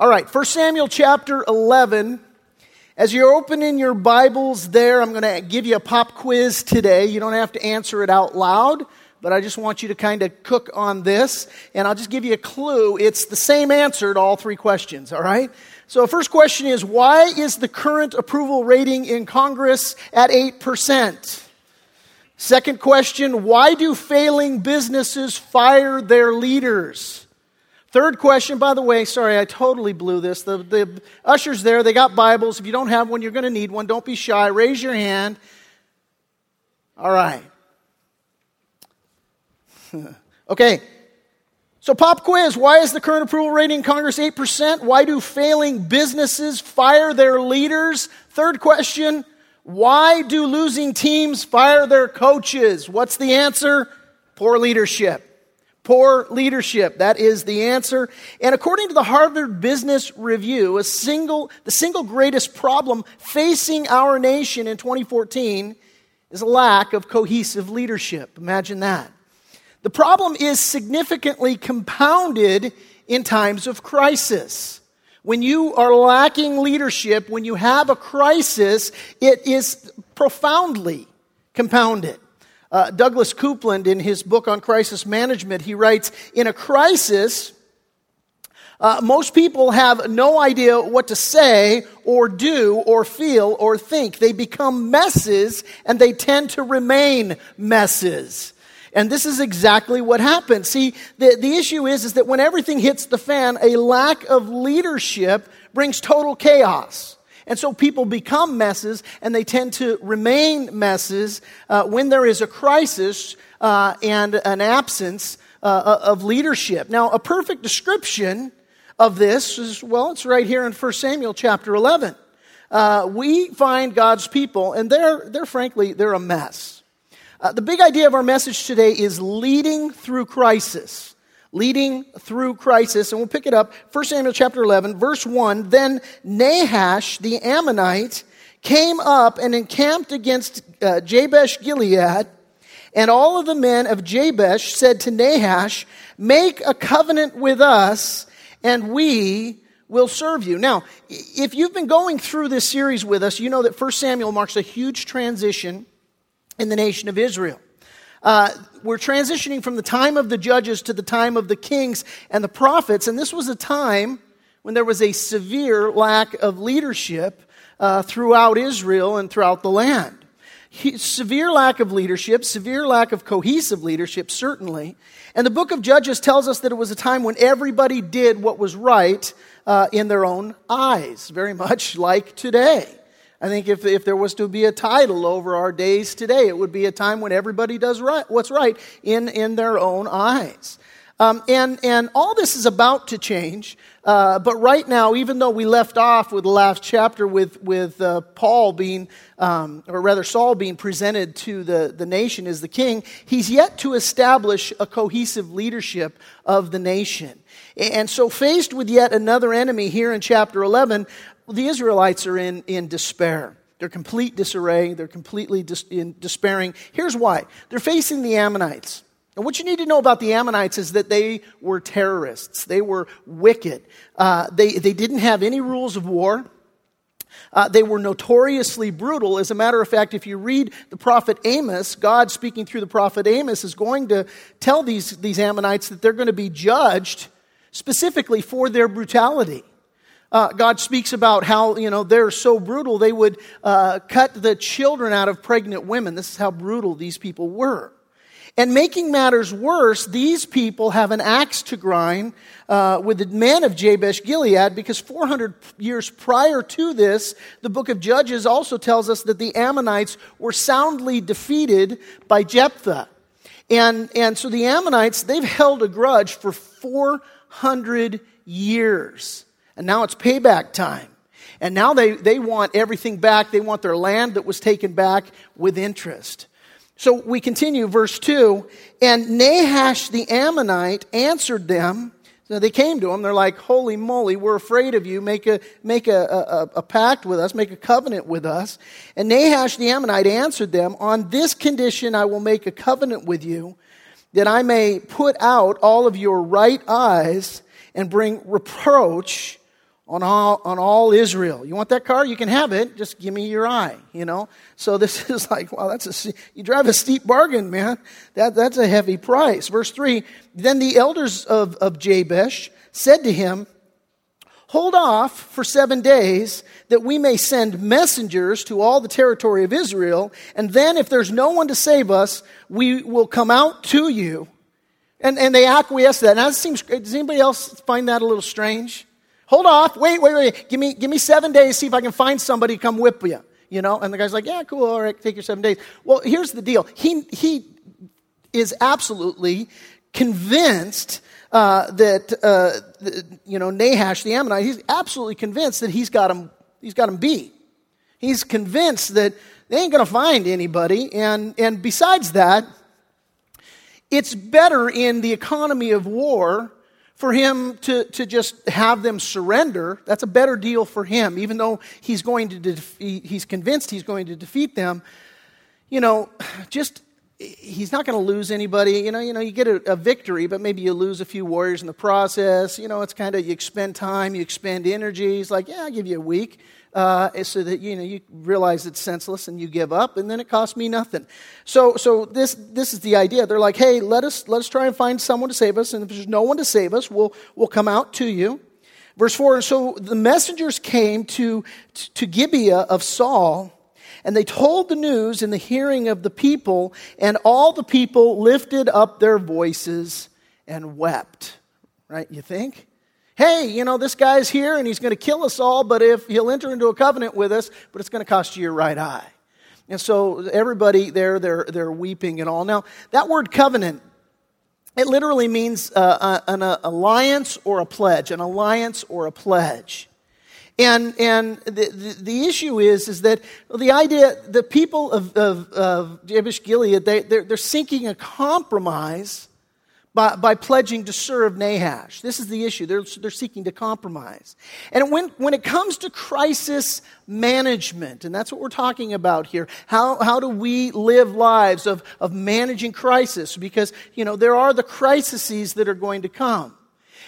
All right, 1 Samuel chapter 11. As you're opening your Bibles there, I'm going to give you a pop quiz today. You don't have to answer it out loud, but I just want you to kind of cook on this. And I'll just give you a clue. It's the same answer to all three questions, all right? So, first question is why is the current approval rating in Congress at 8%? Second question why do failing businesses fire their leaders? Third question, by the way, sorry, I totally blew this. The, the ushers there, they got Bibles. If you don't have one, you're going to need one. Don't be shy. Raise your hand. All right. okay. So, pop quiz. Why is the current approval rating in Congress 8%? Why do failing businesses fire their leaders? Third question. Why do losing teams fire their coaches? What's the answer? Poor leadership. Poor leadership. That is the answer. And according to the Harvard Business Review, a single, the single greatest problem facing our nation in 2014 is a lack of cohesive leadership. Imagine that. The problem is significantly compounded in times of crisis. When you are lacking leadership, when you have a crisis, it is profoundly compounded. Uh, Douglas Coupland, in his book on crisis management, he writes In a crisis, uh, most people have no idea what to say or do or feel or think. They become messes and they tend to remain messes. And this is exactly what happens. See, the, the issue is, is that when everything hits the fan, a lack of leadership brings total chaos. And so people become messes and they tend to remain messes uh, when there is a crisis uh, and an absence uh, of leadership. Now, a perfect description of this is, well, it's right here in 1 Samuel chapter 11. Uh, we find God's people, and they're, they're frankly, they're a mess. Uh, the big idea of our message today is leading through crisis leading through crisis. And we'll pick it up, 1 Samuel chapter 11, verse 1. Then Nahash the Ammonite came up and encamped against uh, Jabesh Gilead. And all of the men of Jabesh said to Nahash, Make a covenant with us, and we will serve you. Now, if you've been going through this series with us, you know that 1 Samuel marks a huge transition in the nation of Israel. Uh, we're transitioning from the time of the judges to the time of the kings and the prophets, and this was a time when there was a severe lack of leadership uh, throughout Israel and throughout the land. He, severe lack of leadership, severe lack of cohesive leadership, certainly. And the book of Judges tells us that it was a time when everybody did what was right uh, in their own eyes, very much like today. I think if, if there was to be a title over our days today, it would be a time when everybody does right, what's right in, in their own eyes. Um, and, and all this is about to change. Uh, but right now, even though we left off with the last chapter with, with uh, Paul being, um, or rather Saul being presented to the, the nation as the king, he's yet to establish a cohesive leadership of the nation. And so, faced with yet another enemy here in chapter 11, well, the Israelites are in, in despair. They're complete disarray. They're completely dis- in despairing. Here's why they're facing the Ammonites. And what you need to know about the Ammonites is that they were terrorists. They were wicked. Uh, they, they didn't have any rules of war. Uh, they were notoriously brutal. As a matter of fact, if you read the prophet Amos, God speaking through the prophet Amos is going to tell these, these Ammonites that they're going to be judged specifically for their brutality. Uh, God speaks about how, you know, they're so brutal, they would uh, cut the children out of pregnant women. This is how brutal these people were. And making matters worse, these people have an axe to grind uh, with the men of Jabesh Gilead because 400 years prior to this, the book of Judges also tells us that the Ammonites were soundly defeated by Jephthah. And, and so the Ammonites, they've held a grudge for 400 years. And now it's payback time. And now they, they want everything back. They want their land that was taken back with interest. So we continue, verse 2. And Nahash the Ammonite answered them. So they came to him. They're like, Holy moly, we're afraid of you. Make, a, make a, a, a pact with us, make a covenant with us. And Nahash the Ammonite answered them, On this condition I will make a covenant with you, that I may put out all of your right eyes and bring reproach on all, on all Israel. You want that car? You can have it. Just give me your eye, you know? So this is like, wow, that's a, you drive a steep bargain, man. That, that's a heavy price. Verse 3 Then the elders of, of Jabesh said to him, Hold off for seven days that we may send messengers to all the territory of Israel, and then if there's no one to save us, we will come out to you. And, and they acquiesce to that. Now, seems, does anybody else find that a little strange? Hold off, wait, wait, wait. Give me, give me seven days, see if I can find somebody to come whip you. You know? And the guy's like, yeah, cool, all right, take your seven days. Well, here's the deal. He, he is absolutely convinced uh, that uh, the, you know Nahash the Ammonite, he's absolutely convinced that he's got him. He's got him beat. He's convinced that they ain't going to find anybody, and and besides that, it's better in the economy of war for him to, to just have them surrender. That's a better deal for him, even though he's going to def- he's convinced he's going to defeat them. You know, just he's not going to lose anybody. You know, you know, you get a, a, victory, but maybe you lose a few warriors in the process. You know, it's kind of you expend time, you expend energy. He's like, yeah, I'll give you a week, uh, so that you know you realize it's senseless and you give up, and then it costs me nothing. So, so this this is the idea. They're like, hey, let us let us try and find someone to save us, and if there's no one to save us, we'll we'll come out to you. Verse four. And so the messengers came to to Gibeah of Saul and they told the news in the hearing of the people, and all the people lifted up their voices and wept. Right? You think? Hey, you know, this guy's here and he's going to kill us all, but if he'll enter into a covenant with us, but it's going to cost you your right eye. And so everybody there, they're, they're weeping and all. Now, that word covenant, it literally means uh, an alliance or a pledge, an alliance or a pledge. And, and the, the, the, issue is, is that the idea, the people of, of, of Jabesh Gilead, they, they're, they're seeking a compromise by, by pledging to serve Nahash. This is the issue. They're, they're seeking to compromise. And when, when it comes to crisis management, and that's what we're talking about here, how, how do we live lives of, of managing crisis? Because, you know, there are the crises that are going to come.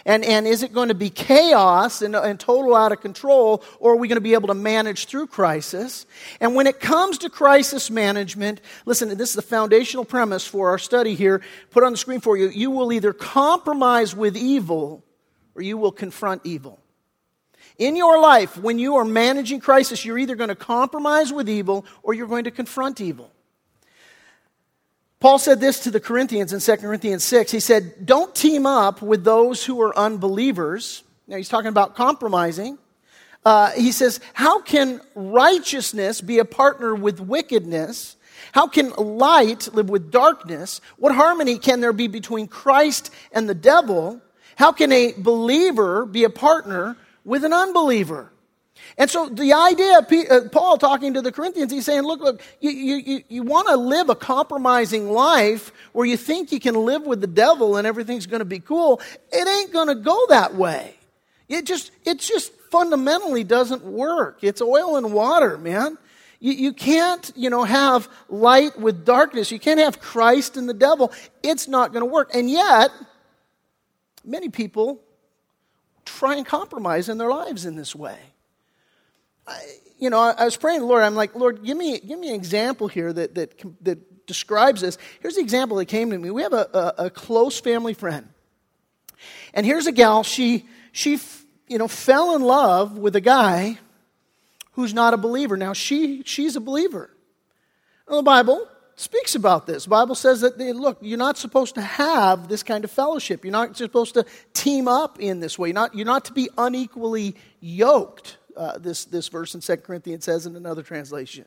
And, and is it going to be chaos and, and total out of control, or are we going to be able to manage through crisis? And when it comes to crisis management, listen, this is the foundational premise for our study here, put on the screen for you. You will either compromise with evil or you will confront evil. In your life, when you are managing crisis, you're either going to compromise with evil or you're going to confront evil. Paul said this to the Corinthians in 2 Corinthians 6. He said, Don't team up with those who are unbelievers. Now, he's talking about compromising. Uh, he says, How can righteousness be a partner with wickedness? How can light live with darkness? What harmony can there be between Christ and the devil? How can a believer be a partner with an unbeliever? And so the idea of uh, Paul talking to the Corinthians, he's saying, look, look, you, you, you want to live a compromising life where you think you can live with the devil and everything's going to be cool. It ain't going to go that way. It just, it just fundamentally doesn't work. It's oil and water, man. You, you can't, you know, have light with darkness. You can't have Christ and the devil. It's not going to work. And yet, many people try and compromise in their lives in this way. I, you know, I, was praying to the Lord. I'm like, Lord, give me, give me an example here that, that, that describes this. Here's the example that came to me. We have a, a, a close family friend. And here's a gal, she, she, you know, fell in love with a guy who's not a believer. Now, she, she's a believer. Well, the Bible speaks about this. The Bible says that, they, look, you're not supposed to have this kind of fellowship. You're not supposed to team up in this way. You're not, you're not to be unequally yoked uh, this, this verse in 2 Corinthians says in another translation.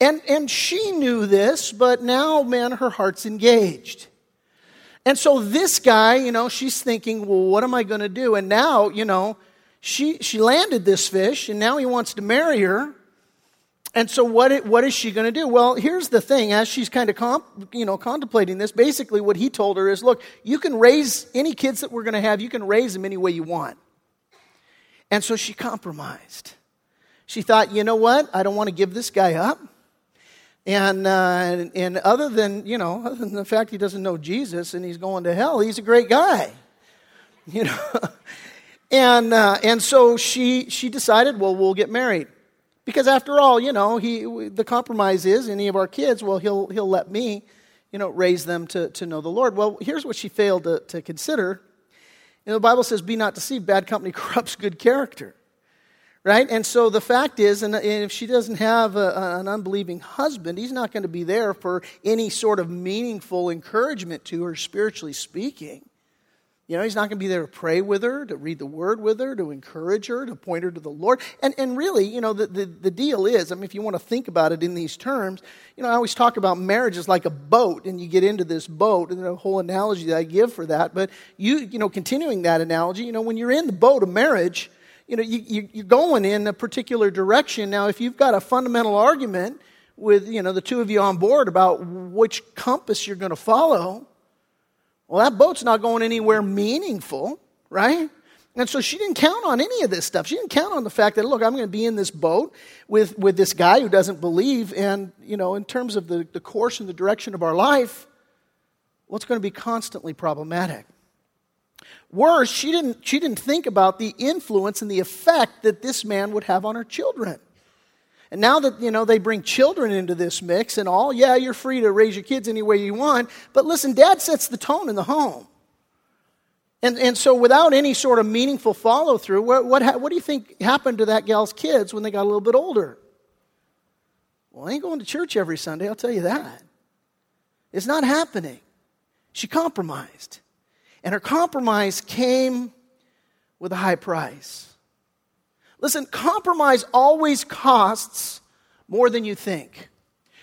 And, and she knew this, but now, man, her heart's engaged. And so this guy, you know, she's thinking, well, what am I going to do? And now, you know, she, she landed this fish, and now he wants to marry her. And so what, it, what is she going to do? Well, here's the thing. As she's kind of comp, you know, contemplating this, basically what he told her is, look, you can raise any kids that we're going to have, you can raise them any way you want. And so she compromised. She thought, you know what? I don't want to give this guy up. And, uh, and other than, you know, other than the fact he doesn't know Jesus and he's going to hell, he's a great guy. You know? And, uh, and so she, she decided, well, we'll get married. Because after all, you know, he, the compromise is any of our kids, well, he'll, he'll let me, you know, raise them to, to know the Lord. Well, here's what she failed to, to consider. You know, the Bible says, be not deceived, bad company corrupts good character. Right? And so the fact is, and if she doesn't have a, an unbelieving husband, he's not going to be there for any sort of meaningful encouragement to her, spiritually speaking. You know, he's not going to be there to pray with her, to read the word with her, to encourage her, to point her to the Lord. And, and really, you know, the, the, the deal is, I mean, if you want to think about it in these terms, you know, I always talk about marriage as like a boat, and you get into this boat, and the whole analogy that I give for that. But you, you know, continuing that analogy, you know, when you're in the boat of marriage, you know, you, you, you're going in a particular direction. Now, if you've got a fundamental argument with, you know, the two of you on board about which compass you're going to follow, well, that boat's not going anywhere meaningful, right? And so she didn't count on any of this stuff. She didn't count on the fact that, look, I'm going to be in this boat with, with this guy who doesn't believe. And, you know, in terms of the, the course and the direction of our life, what's well, going to be constantly problematic. Worse, she didn't, she didn't think about the influence and the effect that this man would have on her children. And now that, you know, they bring children into this mix and all, yeah, you're free to raise your kids any way you want. But listen, dad sets the tone in the home. And, and so without any sort of meaningful follow through, what, what, what do you think happened to that gal's kids when they got a little bit older? Well, I ain't going to church every Sunday, I'll tell you that. It's not happening. She compromised. And her compromise came with a high price. Listen, compromise always costs more than you think.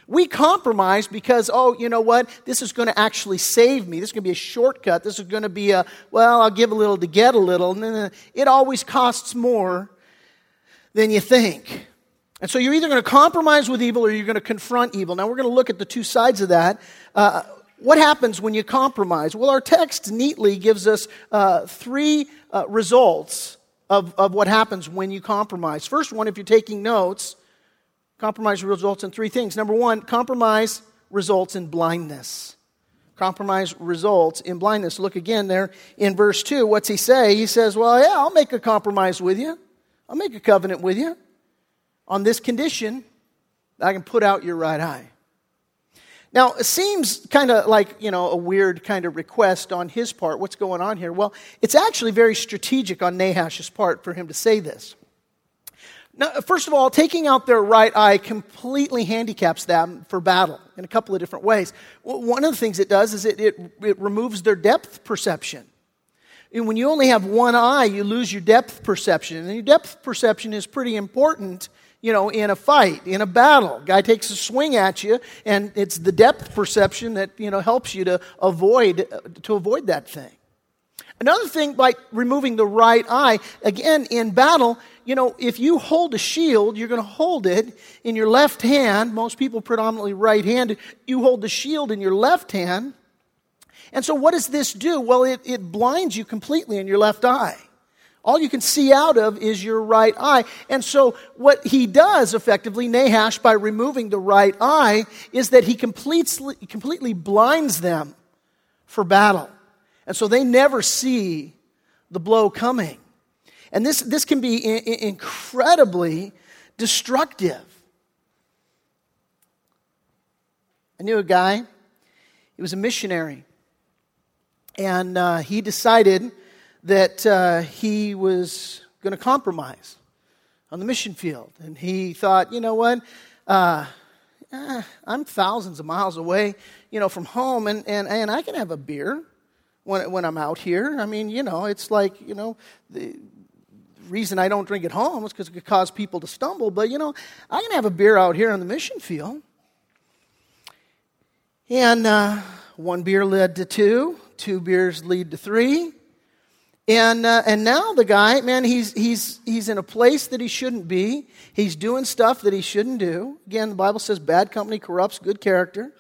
We compromise because, oh, you know what? This is going to actually save me. This is going to be a shortcut. This is going to be a, well, I'll give a little to get a little. It always costs more than you think. And so you're either going to compromise with evil or you're going to confront evil. Now, we're going to look at the two sides of that. Uh, what happens when you compromise? Well, our text neatly gives us uh, three uh, results of, of what happens when you compromise. First one, if you're taking notes, compromise results in three things. Number one, compromise results in blindness. Compromise results in blindness. Look again there in verse 2. What's he say? He says, Well, yeah, I'll make a compromise with you. I'll make a covenant with you on this condition I can put out your right eye. Now, it seems kind of like, you know, a weird kind of request on his part. What's going on here? Well, it's actually very strategic on Nahash's part for him to say this. Now, first of all, taking out their right eye completely handicaps them for battle in a couple of different ways. One of the things it does is it, it, it removes their depth perception. And when you only have one eye, you lose your depth perception. And your depth perception is pretty important you know, in a fight, in a battle. Guy takes a swing at you, and it's the depth perception that, you know, helps you to avoid, to avoid that thing. Another thing, by removing the right eye, again, in battle, you know, if you hold a shield, you're going to hold it in your left hand. Most people predominantly right handed. You hold the shield in your left hand. And so, what does this do? Well, it, it blinds you completely in your left eye. All you can see out of is your right eye. And so, what he does effectively, Nahash, by removing the right eye, is that he completely, completely blinds them for battle. And so they never see the blow coming. And this, this can be incredibly destructive. I knew a guy, he was a missionary. And uh, he decided that uh, he was going to compromise on the mission field. And he thought, you know what? Uh, eh, I'm thousands of miles away, you know, from home, and, and, and I can have a beer when, when I'm out here. I mean, you know, it's like, you know, the reason I don't drink at home is because it could cause people to stumble. But, you know, I can have a beer out here on the mission field. And uh, one beer led to two, two beers lead to three, and, uh, and now the guy, man, he's, he's, he's in a place that he shouldn't be. He's doing stuff that he shouldn't do. Again, the Bible says bad company corrupts good character.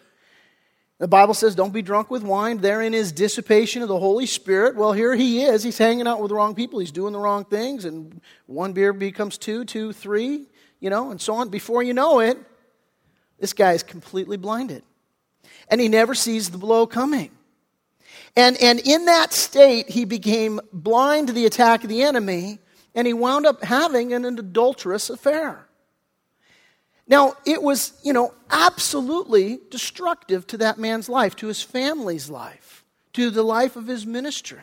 The Bible says don't be drunk with wine. Therein is dissipation of the Holy Spirit. Well, here he is. He's hanging out with the wrong people. He's doing the wrong things. And one beer becomes two, two, three, you know, and so on. Before you know it, this guy is completely blinded. And he never sees the blow coming. And, and in that state, he became blind to the attack of the enemy, and he wound up having an adulterous affair. Now, it was, you know, absolutely destructive to that man's life, to his family's life, to the life of his ministry.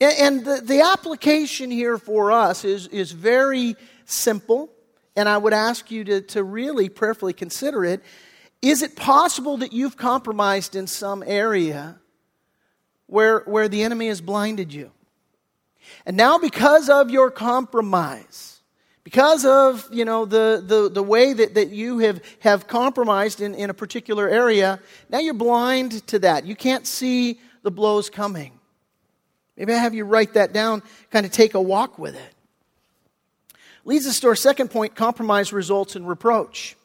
And, the, the application here for us is, is very simple, and I would ask you to, to really prayerfully consider it. Is it possible that you've compromised in some area where, where the enemy has blinded you? And now, because of your compromise, because of you know the, the, the way that, that you have, have compromised in, in a particular area, now you're blind to that. You can't see the blows coming. Maybe I have you write that down, kind of take a walk with it. Leads us to our second point compromise results in reproach.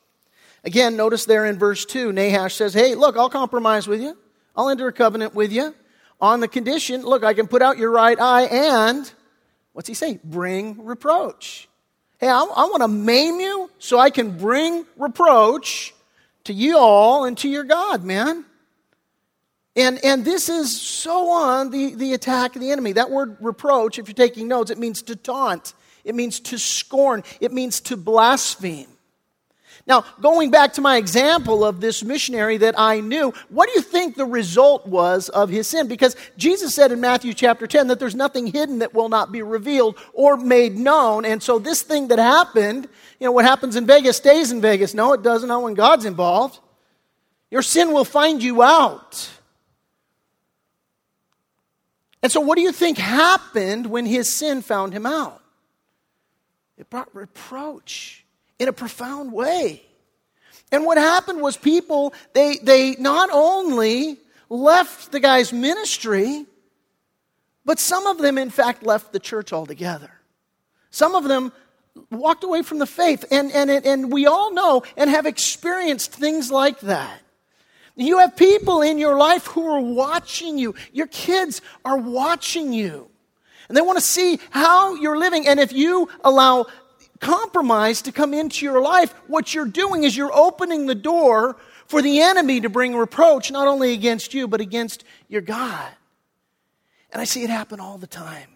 Again, notice there in verse 2, Nahash says, Hey, look, I'll compromise with you. I'll enter a covenant with you on the condition, look, I can put out your right eye and, what's he say? Bring reproach. Hey, I, I want to maim you so I can bring reproach to you all and to your God, man. And, and this is so on the, the attack of the enemy. That word reproach, if you're taking notes, it means to taunt, it means to scorn, it means to blaspheme. Now, going back to my example of this missionary that I knew, what do you think the result was of his sin? Because Jesus said in Matthew chapter 10 that there's nothing hidden that will not be revealed or made known. And so this thing that happened, you know, what happens in Vegas stays in Vegas. No, it doesn't, not when God's involved. Your sin will find you out. And so, what do you think happened when his sin found him out? It brought reproach in a profound way. And what happened was people, they, they not only left the guy's ministry, but some of them, in fact, left the church altogether. Some of them walked away from the faith. And, and, and we all know and have experienced things like that. You have people in your life who are watching you. Your kids are watching you. And they want to see how you're living. And if you allow compromise to come into your life, what you're doing is you're opening the door for the enemy to bring reproach, not only against you, but against your God. And I see it happen all the time.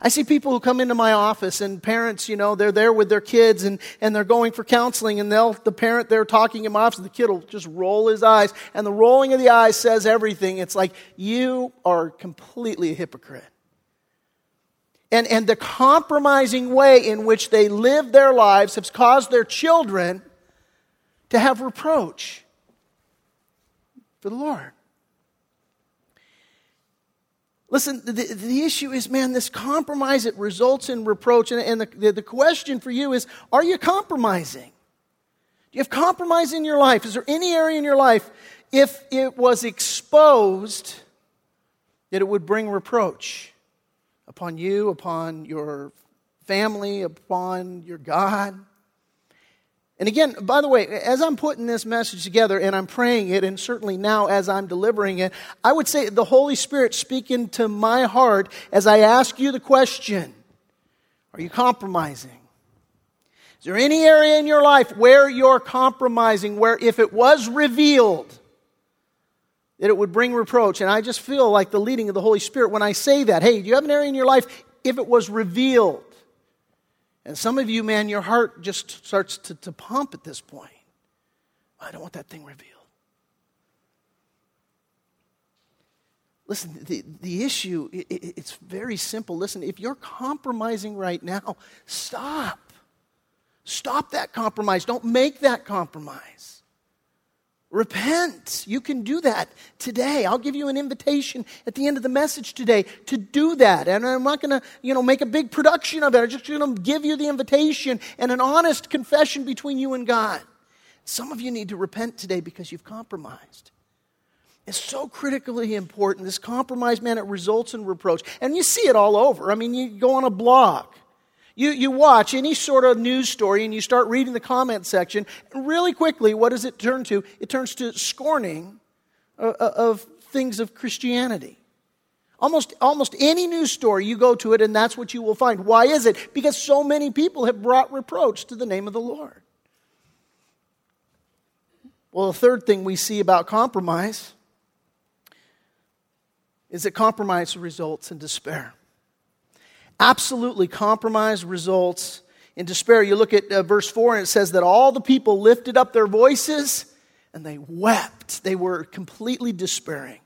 I see people who come into my office and parents, you know, they're there with their kids and, and they're going for counseling and they'll, the parent, they're talking in my office, the kid will just roll his eyes and the rolling of the eyes says everything. It's like, you are completely a hypocrite and, and the compromising way in which they live their lives has caused their children to have reproach for the Lord. Listen, the, the issue is, man, this compromise, it results in reproach. And, and the, the, the question for you is, are you compromising? Do you have compromise in your life? Is there any area in your life, if it was exposed, that it would bring reproach? Upon you, upon your family, upon your God. And again, by the way, as I'm putting this message together and I'm praying it, and certainly now as I'm delivering it, I would say the Holy Spirit speaking to my heart as I ask you the question Are you compromising? Is there any area in your life where you're compromising, where if it was revealed, that it would bring reproach. And I just feel like the leading of the Holy Spirit when I say that. Hey, do you have an area in your life if it was revealed? And some of you, man, your heart just starts to, to pump at this point. I don't want that thing revealed. Listen, the, the issue, it, it's very simple. Listen, if you're compromising right now, stop. Stop that compromise. Don't make that compromise. Repent. You can do that today. I'll give you an invitation at the end of the message today to do that. And I'm not going to, you know, make a big production of it. I'm just going to give you the invitation and an honest confession between you and God. Some of you need to repent today because you've compromised. It's so critically important. This compromise, man, it results in reproach. And you see it all over. I mean, you go on a blog you, you watch any sort of news story and you start reading the comment section, and really quickly, what does it turn to? It turns to scorning of, uh, uh, of things of Christianity. Almost, almost any news story, you go to it, and that's what you will find. Why is it? Because so many people have brought reproach to the name of the Lord. Well, the third thing we see about compromise is that compromise results in despair. Absolutely, compromise results in despair. You look at uh, verse 4, and it says that all the people lifted up their voices and they wept. They were completely despairing.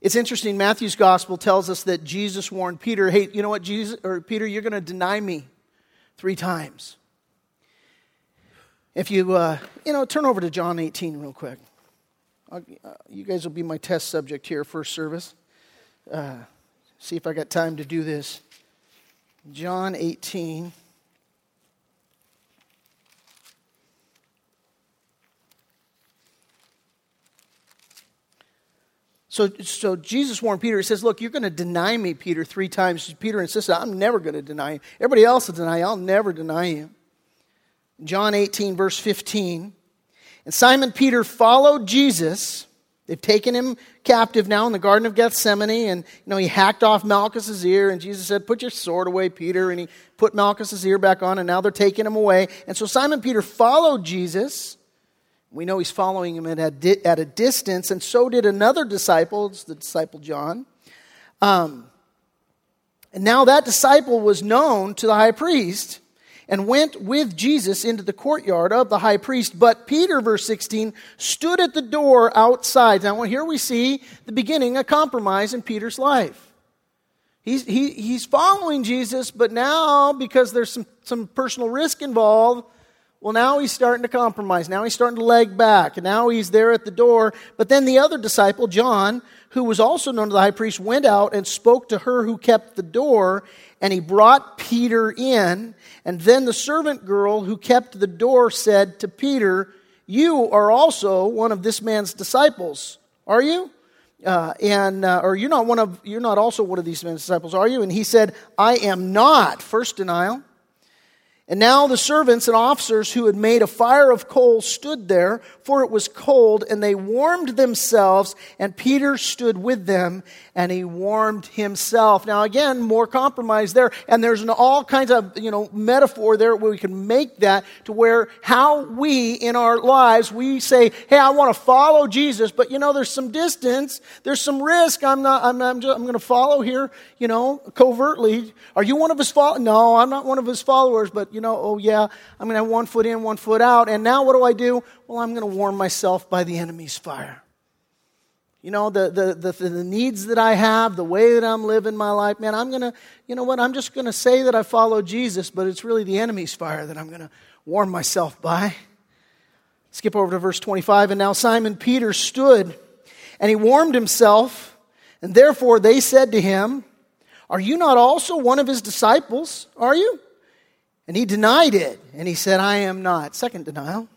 It's interesting, Matthew's gospel tells us that Jesus warned Peter, hey, you know what, Jesus, or Peter, you're going to deny me three times. If you, uh, you know, turn over to John 18 real quick. Uh, you guys will be my test subject here, first service. Uh, see if I got time to do this. John 18. So, so Jesus warned Peter, he says, Look, you're going to deny me, Peter, three times. Peter insisted, I'm never going to deny you. Everybody else will deny you. I'll never deny you. John 18, verse 15. And Simon Peter followed Jesus. They've taken him captive now in the Garden of Gethsemane, and you know he hacked off Malchus's ear, and Jesus said, "Put your sword away, Peter." And he put Malchus's ear back on, and now they're taking him away. And so Simon Peter followed Jesus. We know he's following him at a, at a distance, and so did another disciple, it's the disciple John. Um, and now that disciple was known to the high priest and went with Jesus into the courtyard of the high priest. But Peter, verse 16, stood at the door outside. Now, here we see the beginning a compromise in Peter's life. He's, he, he's following Jesus, but now, because there's some, some personal risk involved, well, now he's starting to compromise. Now he's starting to leg back. And now he's there at the door. But then the other disciple, John, who was also known to the high priest, went out and spoke to her who kept the door. And he brought Peter in. And then the servant girl who kept the door said to Peter, You are also one of this man's disciples, are you? Uh, and uh, or you're not one of you're not also one of these men's disciples, are you? And he said, I am not. First denial. And now the servants and officers who had made a fire of coal stood there, for it was cold, and they warmed themselves, and Peter stood with them, and he warmed himself. Now again, more compromise there, and there's an all kinds of, you know, metaphor there where we can make that to where how we in our lives, we say, hey, I want to follow Jesus, but you know, there's some distance, there's some risk, I'm not, I'm, I'm, just, I'm going to follow here, you know, covertly. Are you one of his followers? No, I'm not one of his followers, but you know, oh yeah, I'm going to have one foot in, one foot out. And now what do I do? Well, I'm going to warm myself by the enemy's fire. You know, the, the, the, the, needs that I have, the way that I'm living my life, man, I'm going to, you know what, I'm just going to say that I follow Jesus, but it's really the enemy's fire that I'm going to warm myself by. Skip over to verse 25. And now Simon Peter stood and he warmed himself, and therefore they said to him, Are you not also one of his disciples? Are you? And he denied it. And he said, I am not. Second denial.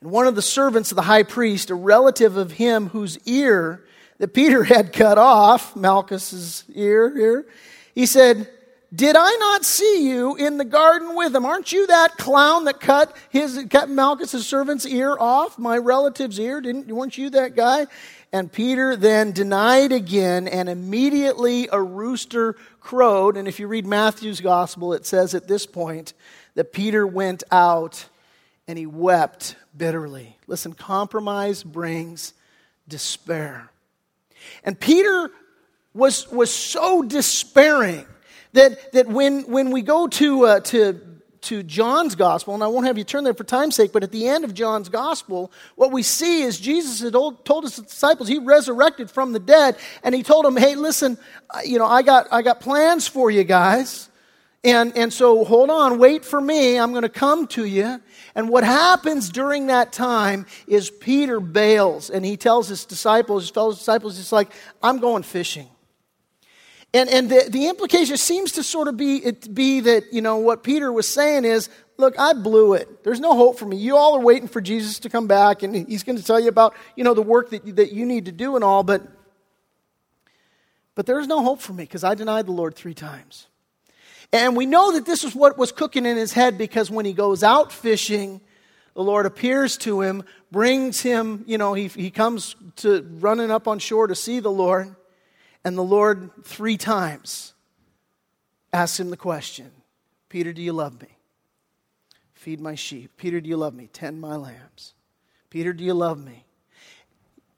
And one of the servants of the high priest, a relative of him whose ear that Peter had cut off, Malchus's ear here, he said, Did I not see you in the garden with him? Aren't you that clown that cut his cut Malchus's servant's ear off, my relative's ear? Didn't weren't you that guy? And Peter then denied again, and immediately a rooster crowed. And if you read Matthew's gospel, it says at this point that Peter went out and he wept bitterly. Listen, compromise brings despair. And Peter was, was so despairing that, that when, when we go to, uh, to to John's gospel, and I won't have you turn there for time's sake, but at the end of John's gospel, what we see is Jesus had told, told his disciples he resurrected from the dead, and he told them, "Hey, listen, uh, you know, I got I got plans for you guys." And, and so hold on, wait for me. I'm going to come to you. And what happens during that time is Peter bails and he tells his disciples, his fellow disciples, it's like, I'm going fishing. And, and the, the implication seems to sort of be, it be that, you know, what Peter was saying is, look, I blew it. There's no hope for me. You all are waiting for Jesus to come back, and he's going to tell you about, you know, the work that, that you need to do and all, but, but there's no hope for me because I denied the Lord three times. And we know that this is what was cooking in his head because when he goes out fishing, the Lord appears to him, brings him, you know, he, he comes to running up on shore to see the Lord. And the Lord, three times, asks him the question Peter, do you love me? Feed my sheep. Peter, do you love me? Tend my lambs. Peter, do you love me?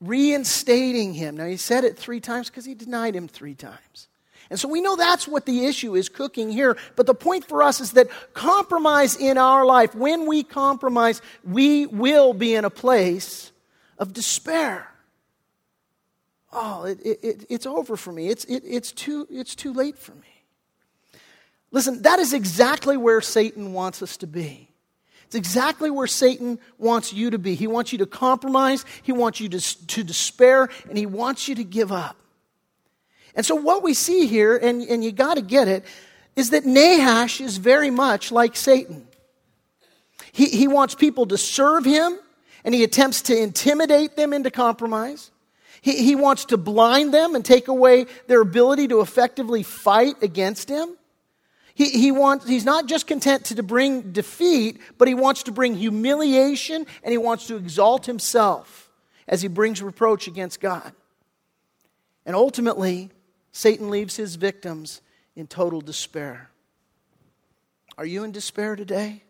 reinstating him. Now, he said it three times because he denied him three times. And so we know that's what the issue is cooking here. But the point for us is that compromise in our life, when we compromise, we will be in a place of despair. Oh, it, it, it's over for me. It's, it, it's, too, it's too late for me. Listen, that is exactly where Satan wants us to be. It's exactly where Satan wants you to be. He wants you to compromise, he wants you to, to despair, and he wants you to give up. And so, what we see here, and, and you got to get it, is that Nahash is very much like Satan. He, he wants people to serve him, and he attempts to intimidate them into compromise. He, he wants to blind them and take away their ability to effectively fight against him. He, he wants, he's not just content to bring defeat, but he wants to bring humiliation and he wants to exalt himself as he brings reproach against God. And ultimately, Satan leaves his victims in total despair. Are you in despair today?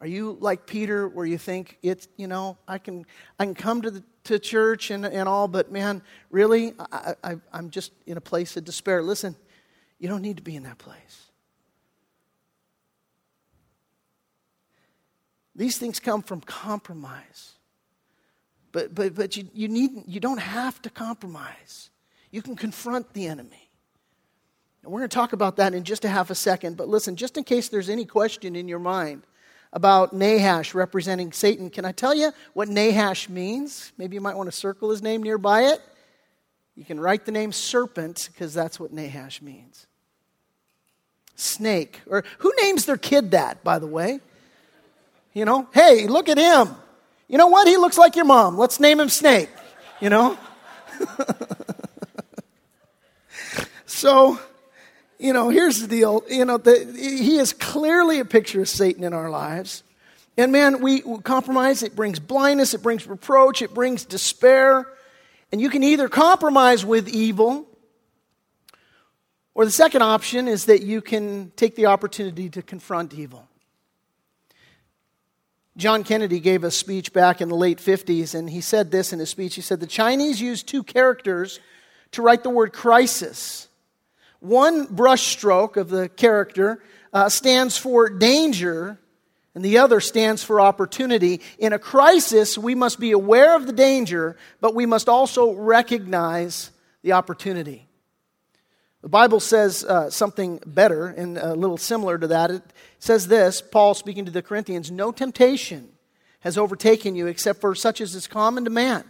Are you like Peter, where you think it's, you know, I can, I can come to, the, to church and, and all, but man, really, I, I, I'm just in a place of despair. Listen, you don't need to be in that place. These things come from compromise. But, but, but you, you, need, you don't have to compromise. You can confront the enemy. And we're going to talk about that in just a half a second. But listen, just in case there's any question in your mind about Nahash representing Satan, can I tell you what Nahash means? Maybe you might want to circle his name nearby it. You can write the name serpent because that's what Nahash means. Snake. Or who names their kid that, by the way? You know, hey, look at him. You know what? He looks like your mom. Let's name him Snake. You know? So, you know, here's the deal. You know, the, he is clearly a picture of Satan in our lives. And man, we compromise, it brings blindness, it brings reproach, it brings despair. And you can either compromise with evil, or the second option is that you can take the opportunity to confront evil. John Kennedy gave a speech back in the late 50s, and he said this in his speech. He said, The Chinese used two characters to write the word crisis. One brushstroke of the character uh, stands for danger, and the other stands for opportunity. In a crisis, we must be aware of the danger, but we must also recognize the opportunity. The Bible says uh, something better and a little similar to that. It says this Paul speaking to the Corinthians No temptation has overtaken you except for such as is common to man.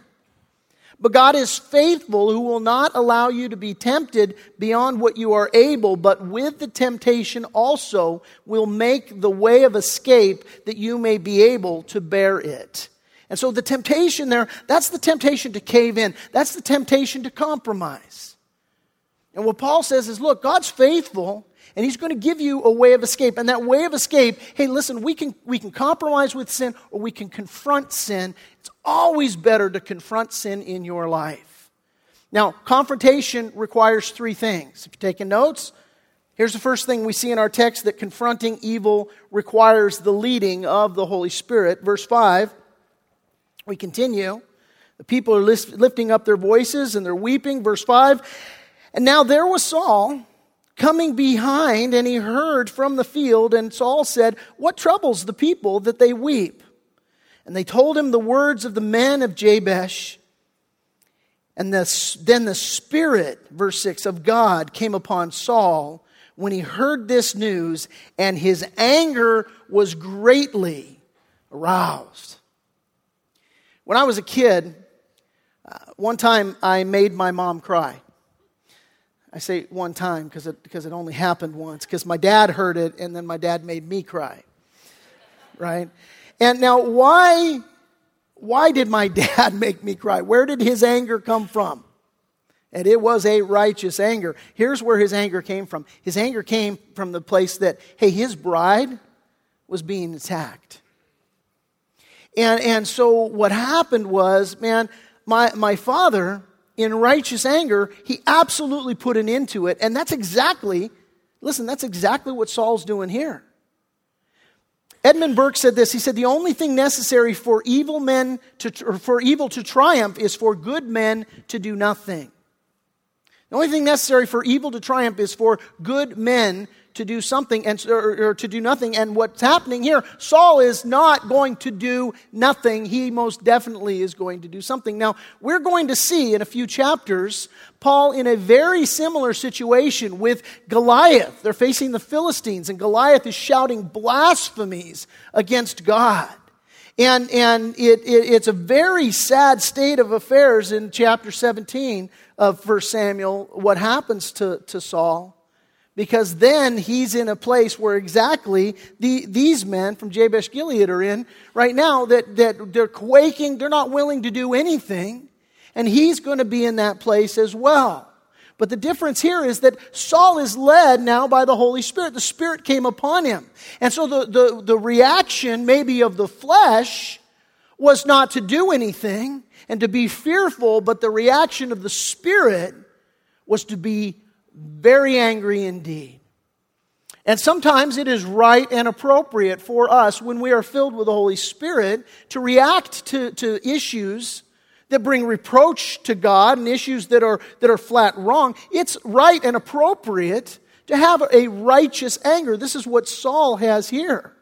But God is faithful, who will not allow you to be tempted beyond what you are able, but with the temptation also will make the way of escape that you may be able to bear it. And so the temptation there, that's the temptation to cave in. That's the temptation to compromise. And what Paul says is look, God's faithful, and he's going to give you a way of escape. And that way of escape, hey, listen, we can, we can compromise with sin or we can confront sin. It's always better to confront sin in your life. Now, confrontation requires three things. If you're taking notes, here's the first thing we see in our text that confronting evil requires the leading of the Holy Spirit. Verse 5, we continue. The people are lifting up their voices and they're weeping. Verse 5, and now there was Saul coming behind, and he heard from the field, and Saul said, What troubles the people that they weep? And they told him the words of the men of Jabesh. And the, then the Spirit, verse 6, of God came upon Saul when he heard this news, and his anger was greatly aroused. When I was a kid, uh, one time I made my mom cry. I say one time because it, because it only happened once, because my dad heard it and then my dad made me cry. Right? And now, why, why did my dad make me cry? Where did his anger come from? And it was a righteous anger. Here's where his anger came from his anger came from the place that, hey, his bride was being attacked. And, and so what happened was, man, my, my father in righteous anger, he absolutely put an end to it. And that's exactly, listen, that's exactly what Saul's doing here. Edmund Burke said this. He said, The only thing necessary for evil men to, for evil to triumph is for good men to do nothing. The only thing necessary for evil to triumph is for good men to do something and or, or, to do nothing. And what's happening here, Saul is not going to do nothing. He most definitely is going to do something. Now, we're going to see in a few chapters Paul in a very similar situation with Goliath. They're facing the Philistines, and Goliath is shouting blasphemies against God. And, and it, it, it's a very sad state of affairs in chapter 17 of 1 Samuel, what happens to, to Saul because then he's in a place where exactly the, these men from Jabesh Gilead are in right now that, that they're quaking, they're not willing to do anything, and he's going to be in that place as well. But the difference here is that Saul is led now by the Holy Spirit. The Spirit came upon him. And so the, the, the reaction, maybe of the flesh, was not to do anything and to be fearful, but the reaction of the Spirit was to be very angry indeed. And sometimes it is right and appropriate for us when we are filled with the Holy Spirit to react to, to issues that bring reproach to God and issues that are, that are flat wrong. It's right and appropriate to have a righteous anger. This is what Saul has here.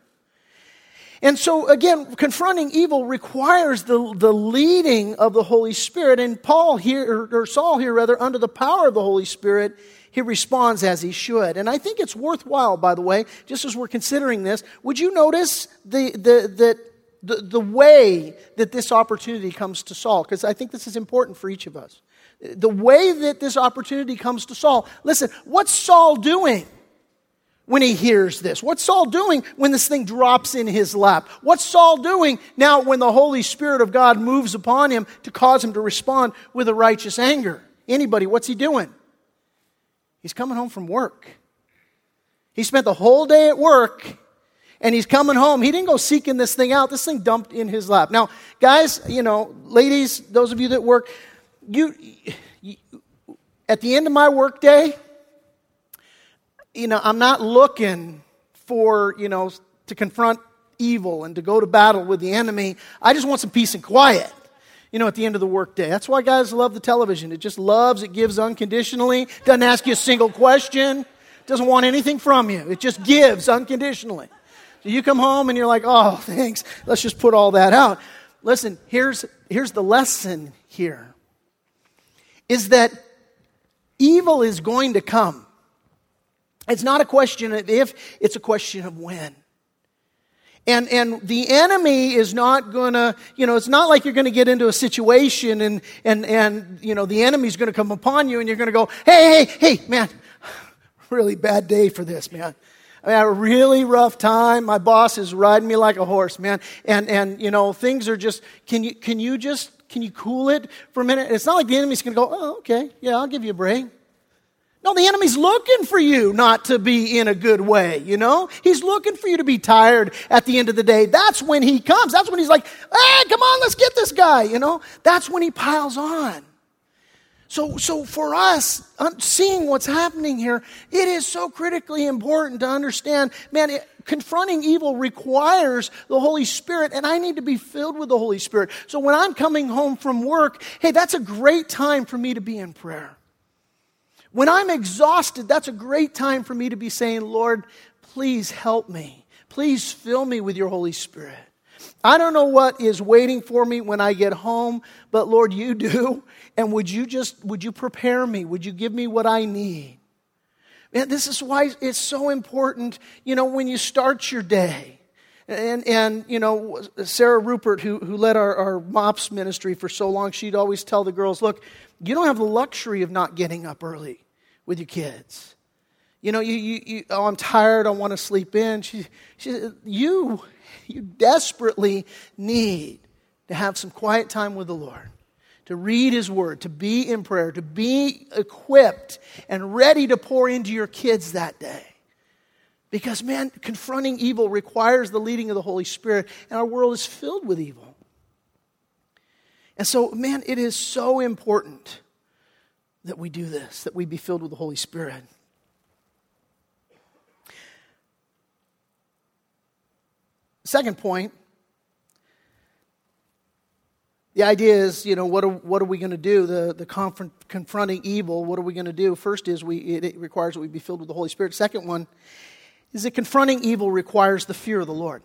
And so, again, confronting evil requires the, the leading of the Holy Spirit. And Paul here, or Saul here, rather, under the power of the Holy Spirit, he responds as he should. And I think it's worthwhile, by the way, just as we're considering this, would you notice the, the, the, the, way that this opportunity comes to Saul? Because I think this is important for each of us. The way that this opportunity comes to Saul. Listen, what's Saul doing? when he hears this? What's Saul doing when this thing drops in his lap? What's Saul doing now when the Holy Spirit of God moves upon him to cause him to respond with a righteous anger? Anybody, what's he doing? He's coming home from work. He spent the whole day at work and he's coming home. He didn't go seeking this thing out. This thing dumped in his lap. Now, guys, you know, ladies, those of you that work, you, you at the end of my workday, you know, I'm not looking for, you know, to confront evil and to go to battle with the enemy. I just want some peace and quiet you know, at the end of the workday. That's why guys love the television. It just loves, it gives unconditionally, doesn't ask you a single question, doesn't want anything from you. It just gives unconditionally. So you come home and you're like, oh, thanks. Let's just put all that out. Listen, here's, here's the lesson here is that evil is going to come. It's not a question of if, it's a question of when. And, and the enemy is not going to, you know, it's not like you're going to get into a situation and, and, and, you know, the enemy's going to come upon you and you're going to go, hey, hey, hey, man, really bad day for this, man. I had a really rough time. My boss is riding me like a horse, man. And, and, you know, things are just, can you, can you just, can you cool it for a minute? It's not like the enemy's going to go, oh, okay, yeah, I'll give you a break. No, the enemy's looking for you not to be in a good way, you know? He's looking for you to be tired at the end of the day. That's when he comes. That's when he's like, hey, come on, let's get this guy, you know? That's when he piles on. So, so for us, seeing what's happening here, it is so critically important to understand, man, it, confronting evil requires the Holy Spirit, and I need to be filled with the Holy Spirit. So when I'm coming home from work, hey, that's a great time for me to be in prayer. When I'm exhausted, that's a great time for me to be saying, Lord, please help me. Please fill me with your Holy Spirit. I don't know what is waiting for me when I get home, but Lord, you do. And would you just, would you prepare me? Would you give me what I need? And this is why it's so important, you know, when you start your day. And, and you know, Sarah Rupert, who, who led our, our MOPS ministry for so long, she'd always tell the girls, look, you don't have the luxury of not getting up early with your kids. You know, you, you, you oh, I'm tired, I want to sleep in. She, she, you, you desperately need to have some quiet time with the Lord, to read His Word, to be in prayer, to be equipped and ready to pour into your kids that day. Because, man, confronting evil requires the leading of the Holy Spirit, and our world is filled with evil. And so, man, it is so important that we do this, that we be filled with the Holy Spirit. Second point the idea is, you know, what are, what are we going to do? The, the confront, confronting evil, what are we going to do? First is we, it, it requires that we be filled with the Holy Spirit. Second one is that confronting evil requires the fear of the Lord.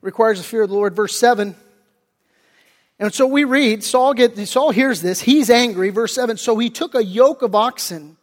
Requires the fear of the Lord. Verse 7. And so we read, Saul, get, Saul hears this. He's angry. Verse 7. So he took a yoke of oxen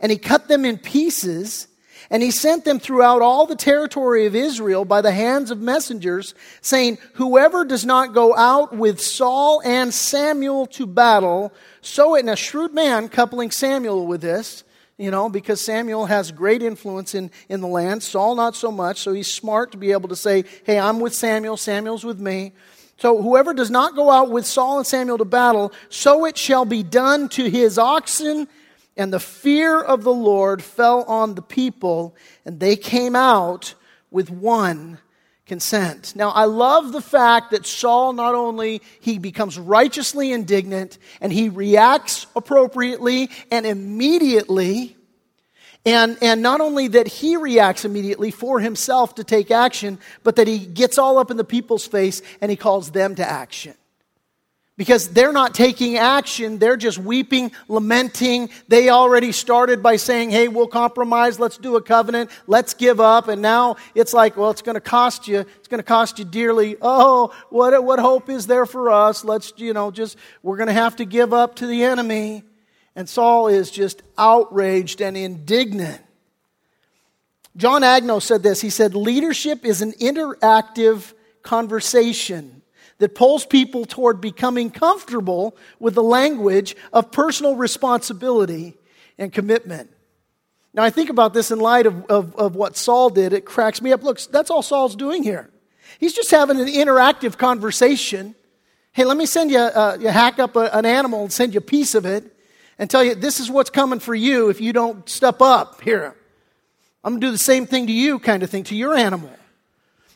and he cut them in pieces and he sent them throughout all the territory of Israel by the hands of messengers, saying, Whoever does not go out with Saul and Samuel to battle, so it, and a shrewd man coupling Samuel with this, you know, because Samuel has great influence in, in the land, Saul not so much, so he's smart to be able to say, Hey, I'm with Samuel, Samuel's with me. So whoever does not go out with Saul and Samuel to battle, so it shall be done to his oxen and the fear of the Lord fell on the people, and they came out with one consent. Now, I love the fact that Saul not only he becomes righteously indignant and he reacts appropriately and immediately, and, and not only that he reacts immediately for himself to take action, but that he gets all up in the people's face and he calls them to action because they're not taking action. They're just weeping, lamenting. They already started by saying, Hey, we'll compromise. Let's do a covenant. Let's give up. And now it's like, well, it's going to cost you. It's going to cost you dearly. Oh, what, what hope is there for us? Let's, you know, just, we're going to have to give up to the enemy. And Saul is just outraged and indignant. John Agno said this. He said, leadership is an interactive conversation that pulls people toward becoming comfortable with the language of personal responsibility and commitment. Now, I think about this in light of, of, of, what Saul did. It cracks me up. Look, that's all Saul's doing here. He's just having an interactive conversation. Hey, let me send you, uh, you hack up a, an animal and send you a piece of it and tell you this is what's coming for you if you don't step up here. I'm going to do the same thing to you, kind of thing, to your animal.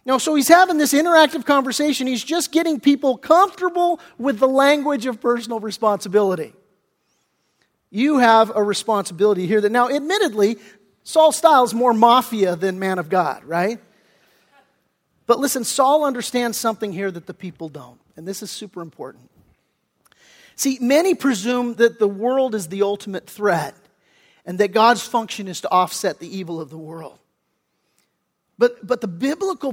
Now, so he's having this interactive conversation. He's just getting people comfortable with the language of personal responsibility. You have a responsibility here that now, admittedly, Saul Styles more mafia than man of God, right? But listen, Saul understands something here that the people don't, and this is super important. See, many presume that the world is the ultimate threat and that God's function is to offset the evil of the world. But, but the biblical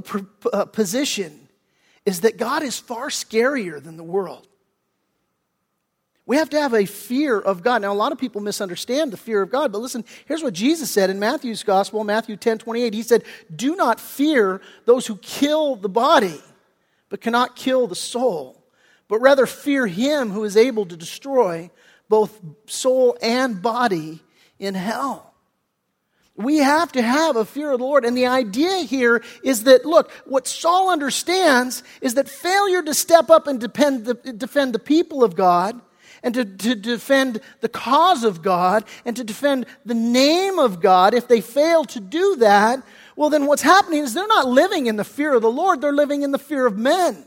uh, position is that God is far scarier than the world. We have to have a fear of God. Now, a lot of people misunderstand the fear of God, but listen, here's what Jesus said in Matthew's gospel, Matthew 10 28. He said, Do not fear those who kill the body, but cannot kill the soul, but rather fear him who is able to destroy both soul and body in hell. We have to have a fear of the Lord. And the idea here is that, look, what Saul understands is that failure to step up and defend the, defend the people of God and to, to defend the cause of God and to defend the name of God, if they fail to do that, well, then what's happening is they're not living in the fear of the Lord, they're living in the fear of men.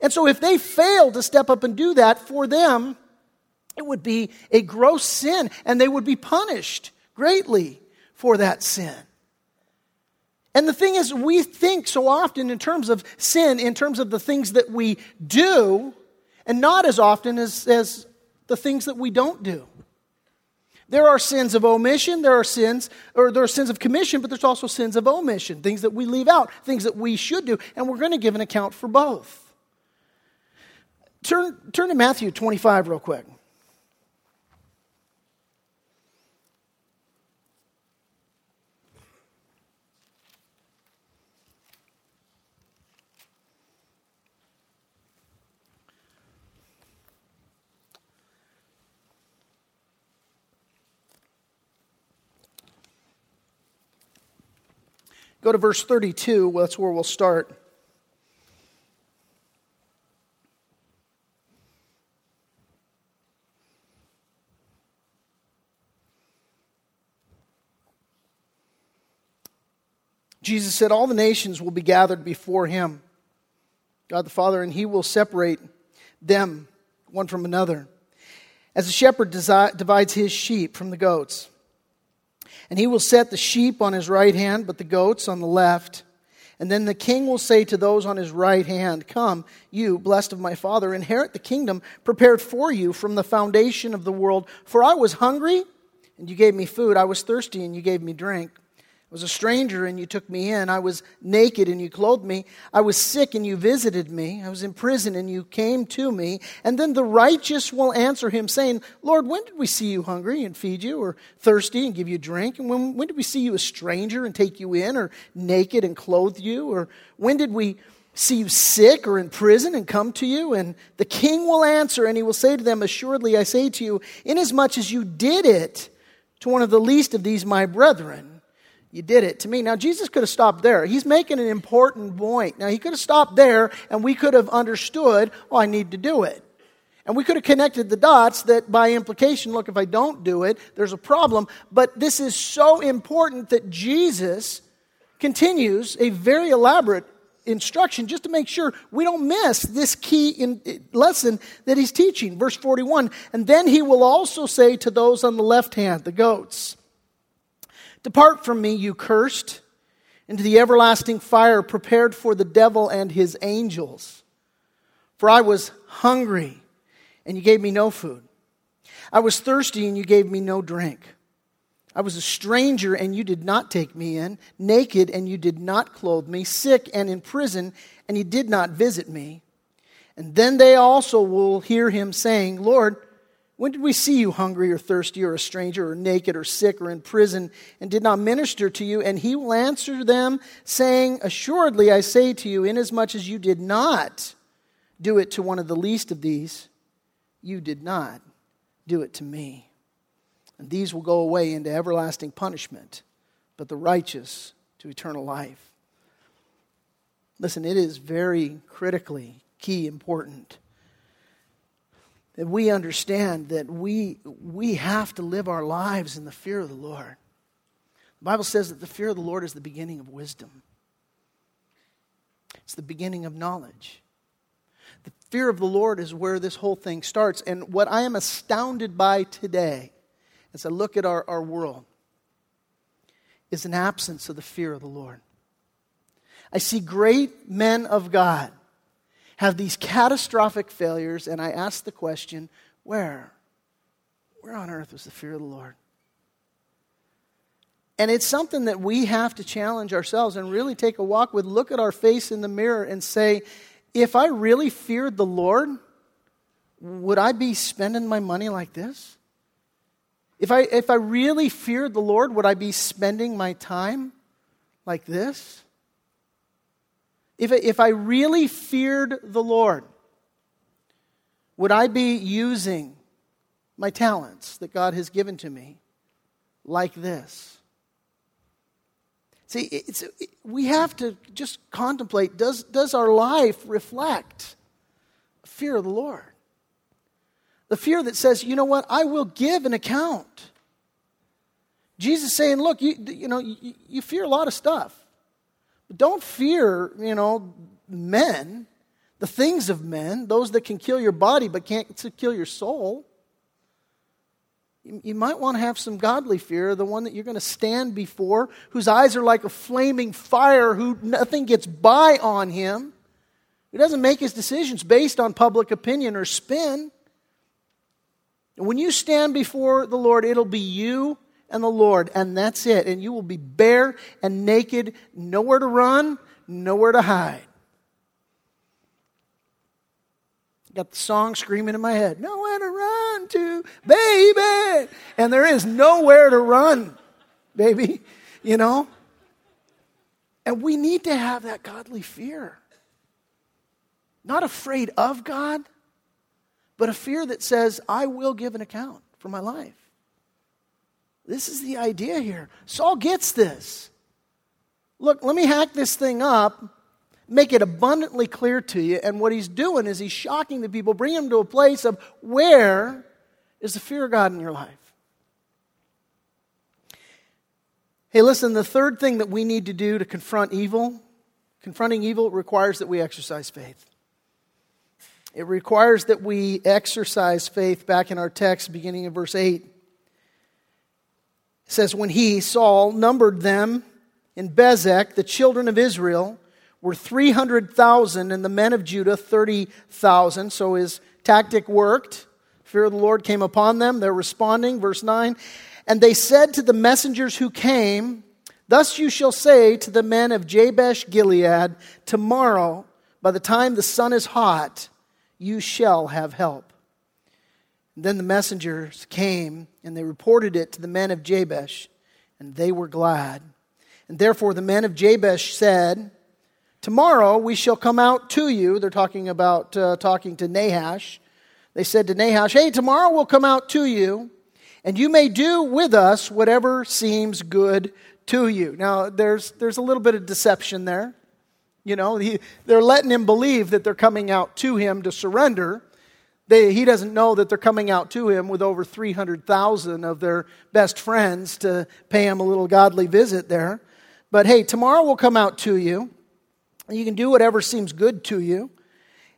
And so if they fail to step up and do that for them, it would be a gross sin and they would be punished greatly for that sin. And the thing is, we think so often in terms of sin, in terms of the things that we do, and not as often as, as the things that we don't do. There are sins of omission, there are sins, or there are sins of commission, but there's also sins of omission, things that we leave out, things that we should do, and we're going to give an account for both. Turn, turn to Matthew 25 real quick. Go to verse 32, that's where we'll start. Jesus said, All the nations will be gathered before him, God the Father, and he will separate them one from another. As a shepherd divides his sheep from the goats. And he will set the sheep on his right hand, but the goats on the left. And then the king will say to those on his right hand, Come, you, blessed of my Father, inherit the kingdom prepared for you from the foundation of the world. For I was hungry, and you gave me food. I was thirsty, and you gave me drink. I was a stranger and you took me in. I was naked and you clothed me. I was sick and you visited me. I was in prison and you came to me. And then the righteous will answer him, saying, Lord, when did we see you hungry and feed you, or thirsty and give you drink? And when, when did we see you a stranger and take you in, or naked and clothe you? Or when did we see you sick or in prison and come to you? And the king will answer and he will say to them, Assuredly, I say to you, inasmuch as you did it to one of the least of these my brethren, you did it to me. Now, Jesus could have stopped there. He's making an important point. Now, he could have stopped there and we could have understood, oh, I need to do it. And we could have connected the dots that by implication, look, if I don't do it, there's a problem. But this is so important that Jesus continues a very elaborate instruction just to make sure we don't miss this key in, lesson that he's teaching. Verse 41 And then he will also say to those on the left hand, the goats, Depart from me, you cursed, into the everlasting fire prepared for the devil and his angels. For I was hungry, and you gave me no food. I was thirsty, and you gave me no drink. I was a stranger, and you did not take me in, naked, and you did not clothe me, sick and in prison, and you did not visit me. And then they also will hear him saying, Lord, when did we see you hungry or thirsty or a stranger or naked or sick or in prison and did not minister to you? And he will answer them, saying, Assuredly, I say to you, inasmuch as you did not do it to one of the least of these, you did not do it to me. And these will go away into everlasting punishment, but the righteous to eternal life. Listen, it is very critically key important that we understand that we, we have to live our lives in the fear of the Lord. The Bible says that the fear of the Lord is the beginning of wisdom, it's the beginning of knowledge. The fear of the Lord is where this whole thing starts. And what I am astounded by today, as I look at our, our world, is an absence of the fear of the Lord. I see great men of God have these catastrophic failures, and I ask the question where? Where on earth was the fear of the Lord? And it's something that we have to challenge ourselves and really take a walk with. Look at our face in the mirror and say, if I really feared the Lord, would I be spending my money like this? If I, if I really feared the Lord, would I be spending my time like this? If, if I really feared the Lord, would I be using my talents that God has given to me like this? See, it, we have to just contemplate does, does our life reflect fear of the Lord? The fear that says, you know what, I will give an account. Jesus saying, look, you, you know, you, you fear a lot of stuff. Don't fear, you know, men, the things of men, those that can kill your body but can't kill your soul. You might want to have some godly fear, the one that you're going to stand before, whose eyes are like a flaming fire, who nothing gets by on him, who doesn't make his decisions based on public opinion or spin. when you stand before the Lord, it'll be you and the Lord, and that's it. And you will be bare and naked, nowhere to run, nowhere to hide. Got the song screaming in my head, nowhere to run to, baby. And there is nowhere to run, baby, you know? And we need to have that godly fear. Not afraid of God, but a fear that says, I will give an account for my life. This is the idea here. Saul gets this. Look, let me hack this thing up, make it abundantly clear to you. And what he's doing is he's shocking the people, bring them to a place of where is the fear of God in your life? Hey, listen, the third thing that we need to do to confront evil, confronting evil requires that we exercise faith. It requires that we exercise faith back in our text, beginning in verse 8 says, When he, Saul, numbered them in Bezek, the children of Israel, were 300,000, and the men of Judah 30,000. So his tactic worked. Fear of the Lord came upon them. They're responding. Verse 9. And they said to the messengers who came, Thus you shall say to the men of Jabesh Gilead, Tomorrow, by the time the sun is hot, you shall have help. Then the messengers came, and they reported it to the men of Jabesh, and they were glad. And therefore the men of Jabesh said, Tomorrow we shall come out to you. They're talking about uh, talking to Nahash. They said to Nahash, Hey, tomorrow we'll come out to you, and you may do with us whatever seems good to you. Now, there's, there's a little bit of deception there. You know, he, they're letting him believe that they're coming out to him to surrender. They, he doesn't know that they're coming out to him with over 300,000 of their best friends to pay him a little godly visit there. But hey, tomorrow we'll come out to you. You can do whatever seems good to you.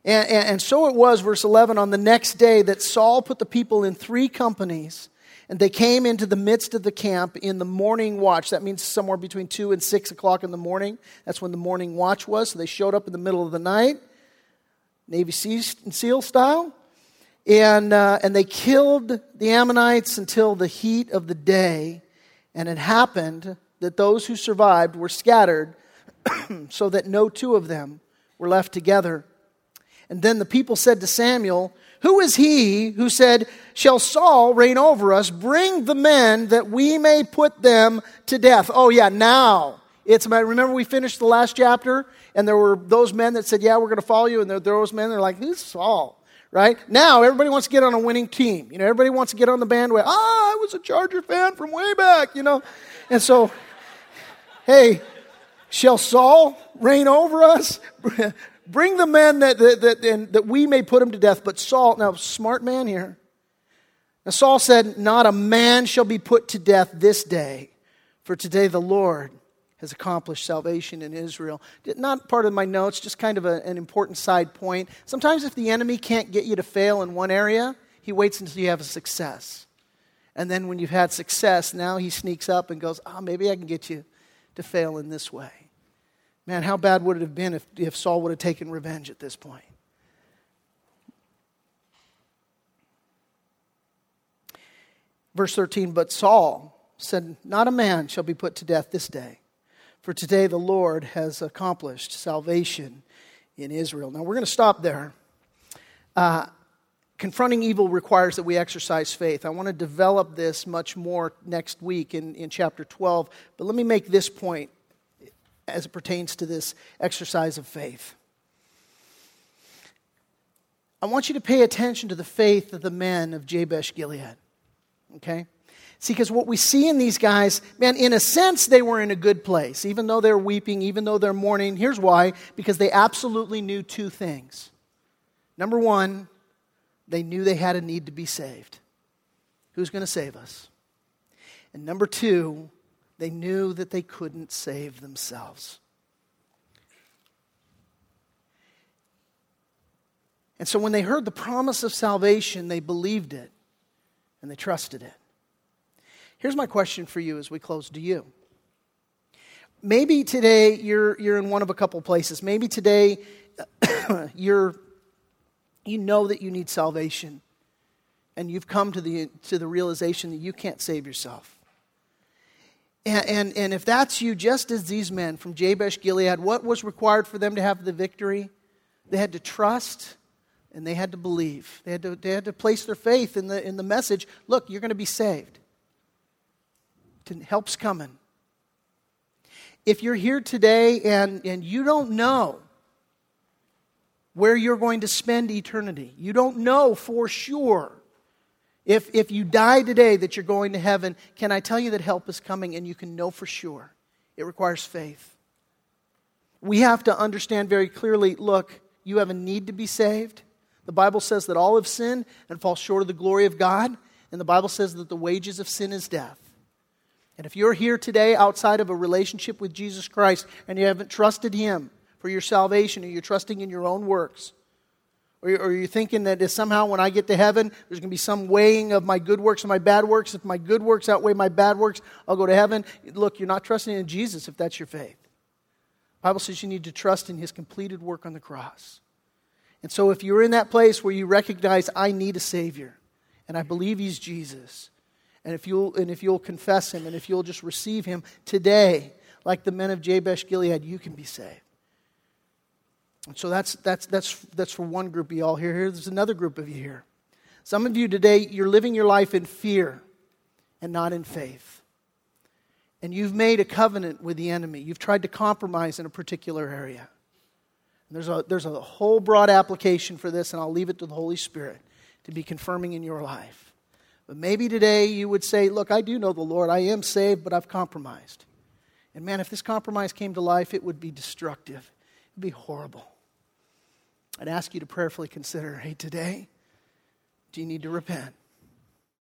And, and, and, so it was, verse 11, on the next day that Saul put the people in three companies, and they came into the midst of the camp in the morning watch. That means somewhere between 2 and 6 o'clock in the morning. That's when the morning watch was. So they showed up in the middle of the night, Navy SEAL style. And, uh, and they killed the Ammonites until the heat of the day. And it happened that those who survived were scattered so that no two of them were left together. And then the people said to Samuel, Who is he who said, Shall Saul reign over us? Bring the men that we may put them to death. Oh, yeah, now. It's remember we finished the last chapter and there were those men that said, Yeah, we're going to follow you. And there were those men that are like, Who's Saul? Right? Now everybody wants to get on a winning team. You know, everybody wants to get on the bandwagon. Ah, I was a Charger fan from way back, you know. And so, hey, Shall Saul reign over us? Bring the men that, that, that, that we may put him to death. But Saul, now, smart man here. Now, Saul said, Not a man shall be put to death this day, for today the Lord has accomplished salvation in Israel. Not part of my notes, just kind of a, an important side point. Sometimes, if the enemy can't get you to fail in one area, he waits until you have a success. And then, when you've had success, now he sneaks up and goes, Oh, maybe I can get you to fail in this way. Man, how bad would it have been if, if Saul would have taken revenge at this point? Verse 13, but Saul said, Not a man shall be put to death this day, for today the Lord has accomplished salvation in Israel. Now we're going to stop there. Uh, confronting evil requires that we exercise faith. I want to develop this much more next week in, in chapter 12, but let me make this point as it pertains to this exercise of faith. I want you to pay attention to the faith of the men of Jabesh Gilead. Okay? See, because what we see in these guys, man, in a sense, they were in a good place. Even though they're weeping, even though they're mourning. Here's why because they absolutely knew two things. Number one, they knew they had a need to be saved. Who's going to save us? And number two, they knew that they couldn't save themselves. And so when they heard the promise of salvation, they believed it and they trusted it. Here's my question for you as we close to you. Maybe today you're, you're in one of a couple places. Maybe today you're, you know that you need salvation and you've come to the, to the realization that you can't save yourself. And, and, and, if that's you, just as these men from Jabesh Gilead, what was required for them to have the victory? They had to trust and they had to believe. They had to, they had to place their faith in the, in the message look, you're going to be saved. Help's coming. If you're here today and, and you don't know where you're going to spend eternity, you don't know for sure if, if you die today that you're going to heaven, can I tell you that help is coming and you can know for sure? It requires faith. We have to understand very clearly look, you have a need to be saved. The Bible says that all have sinned and fall short of the glory of God. And the Bible says that the wages of sin is death. And if you're here today outside of a relationship with Jesus Christ and you haven't trusted Him for your salvation or you're trusting in your own works, or, you're thinking that somehow when I get to heaven, there's going to be some weighing of my good works and my bad works? If my good works outweigh my bad works, I'll go to heaven. Look, you're not trusting in Jesus if that's your faith. Bible says you need to trust in his completed work on the cross. And so if you're in that place where you recognize I need a savior and I believe he's Jesus, and if you'll and if you'll confess him and if you'll just receive him today, like the men of Jabesh Gilead, you can be saved. And so that's that's that's that's for one group of y'all here. Here there's another group of you here. Some of you today, you're living your life in fear and not in faith and you've made a covenant with the enemy. You've tried to compromise in a particular area. There's a, there's a whole broad application for this, and I'll leave it to the Holy Spirit to be confirming in your life. But maybe today you would say, Look, I do know the Lord. I am saved, but I've compromised. And man, if this compromise came to life, it would be destructive, it would be horrible. I'd ask you to prayerfully consider hey, today, do you need to repent?